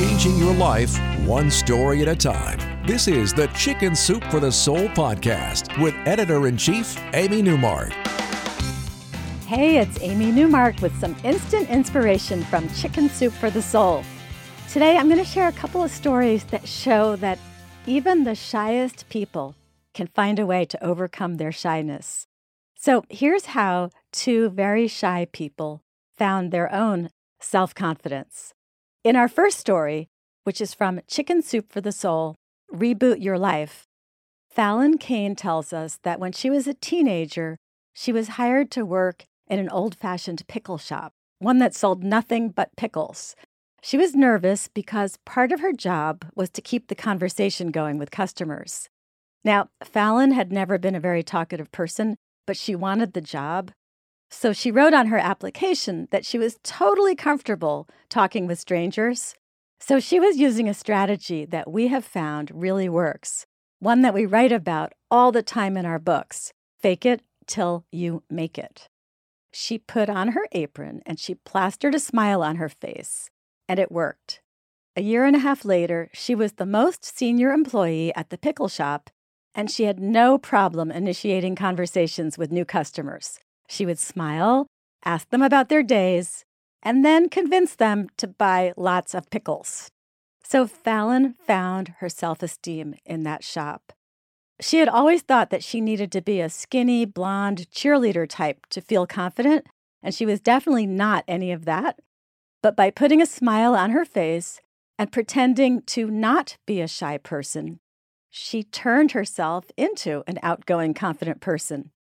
Changing your life one story at a time. This is the Chicken Soup for the Soul podcast with editor in chief, Amy Newmark. Hey, it's Amy Newmark with some instant inspiration from Chicken Soup for the Soul. Today, I'm going to share a couple of stories that show that even the shyest people can find a way to overcome their shyness. So, here's how two very shy people found their own self confidence. In our first story, which is from Chicken Soup for the Soul Reboot Your Life, Fallon Kane tells us that when she was a teenager, she was hired to work in an old fashioned pickle shop, one that sold nothing but pickles. She was nervous because part of her job was to keep the conversation going with customers. Now, Fallon had never been a very talkative person, but she wanted the job, so she wrote on her application that she was totally comfortable talking with strangers. So she was using a strategy that we have found really works, one that we write about all the time in our books fake it till you make it. She put on her apron and she plastered a smile on her face, and it worked. A year and a half later, she was the most senior employee at the pickle shop, and she had no problem initiating conversations with new customers. She would smile, ask them about their days, and then convince them to buy lots of pickles. So Fallon found her self esteem in that shop. She had always thought that she needed to be a skinny, blonde cheerleader type to feel confident, and she was definitely not any of that. But by putting a smile on her face and pretending to not be a shy person, she turned herself into an outgoing, confident person.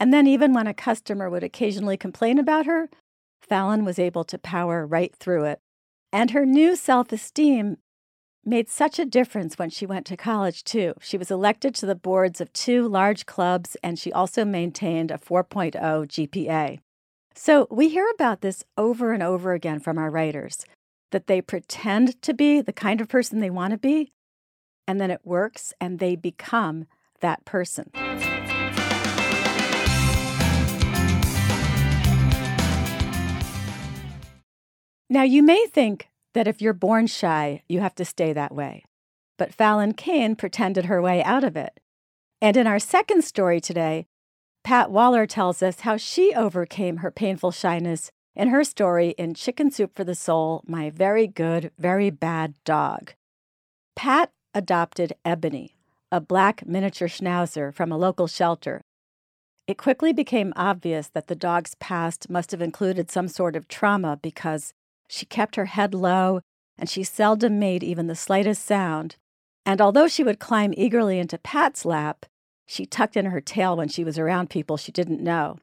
And then, even when a customer would occasionally complain about her, Fallon was able to power right through it. And her new self esteem made such a difference when she went to college, too. She was elected to the boards of two large clubs, and she also maintained a 4.0 GPA. So we hear about this over and over again from our writers that they pretend to be the kind of person they want to be, and then it works and they become that person. Now, you may think that if you're born shy, you have to stay that way. But Fallon Kane pretended her way out of it. And in our second story today, Pat Waller tells us how she overcame her painful shyness in her story in Chicken Soup for the Soul My Very Good, Very Bad Dog. Pat adopted Ebony, a black miniature schnauzer from a local shelter. It quickly became obvious that the dog's past must have included some sort of trauma because she kept her head low, and she seldom made even the slightest sound. And although she would climb eagerly into Pat's lap, she tucked in her tail when she was around people she didn't know.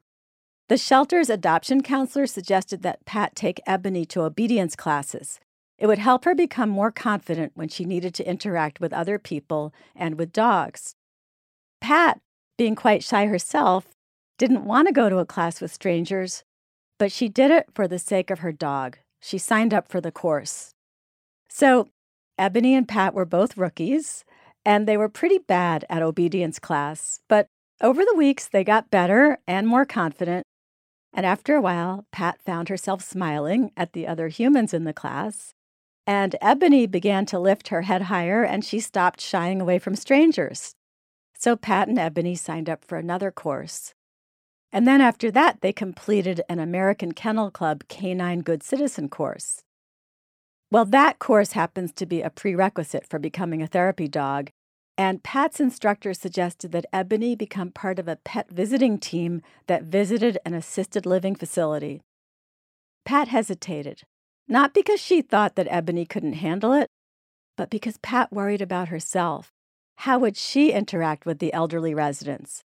The shelter's adoption counselor suggested that Pat take Ebony to obedience classes. It would help her become more confident when she needed to interact with other people and with dogs. Pat, being quite shy herself, didn't want to go to a class with strangers, but she did it for the sake of her dog. She signed up for the course. So, Ebony and Pat were both rookies, and they were pretty bad at obedience class. But over the weeks, they got better and more confident. And after a while, Pat found herself smiling at the other humans in the class. And Ebony began to lift her head higher and she stopped shying away from strangers. So Pat and Ebony signed up for another course. And then after that, they completed an American Kennel Club Canine Good Citizen course. Well, that course happens to be a prerequisite for becoming a therapy dog, and Pat's instructor suggested that Ebony become part of a pet visiting team that visited an assisted living facility. Pat hesitated, not because she thought that Ebony couldn't handle it, but because Pat worried about herself. How would she interact with the elderly residents?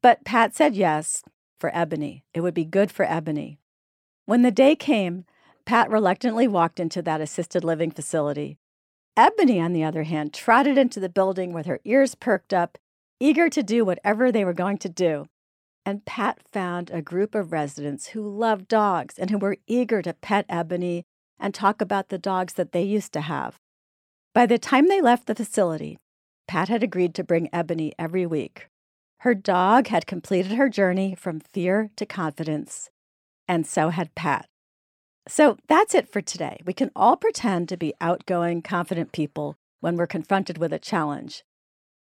But Pat said yes for Ebony. It would be good for Ebony. When the day came, Pat reluctantly walked into that assisted living facility. Ebony, on the other hand, trotted into the building with her ears perked up, eager to do whatever they were going to do. And Pat found a group of residents who loved dogs and who were eager to pet Ebony and talk about the dogs that they used to have. By the time they left the facility, Pat had agreed to bring Ebony every week. Her dog had completed her journey from fear to confidence, and so had Pat. So that's it for today. We can all pretend to be outgoing, confident people when we're confronted with a challenge.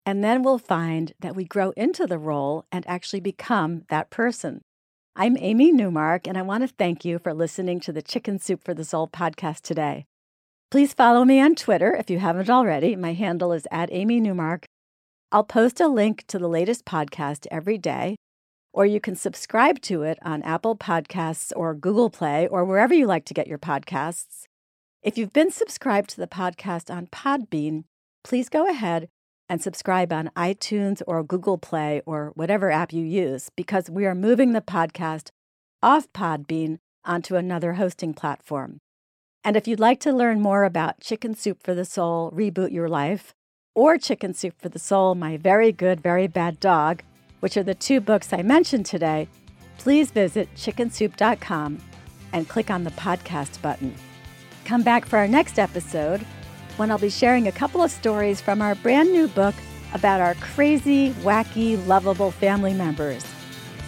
And then we'll find that we grow into the role and actually become that person. I'm Amy Newmark, and I want to thank you for listening to the Chicken Soup for the Soul podcast today. Please follow me on Twitter if you haven't already. My handle is at Amy Newmark. I'll post a link to the latest podcast every day, or you can subscribe to it on Apple Podcasts or Google Play or wherever you like to get your podcasts. If you've been subscribed to the podcast on Podbean, please go ahead and subscribe on iTunes or Google Play or whatever app you use because we are moving the podcast off Podbean onto another hosting platform. And if you'd like to learn more about Chicken Soup for the Soul, Reboot Your Life, or Chicken Soup for the Soul, My Very Good, Very Bad Dog, which are the two books I mentioned today, please visit chickensoup.com and click on the podcast button. Come back for our next episode when I'll be sharing a couple of stories from our brand new book about our crazy, wacky, lovable family members.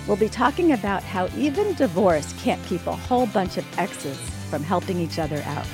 We'll be talking about how even divorce can't keep a whole bunch of exes from helping each other out.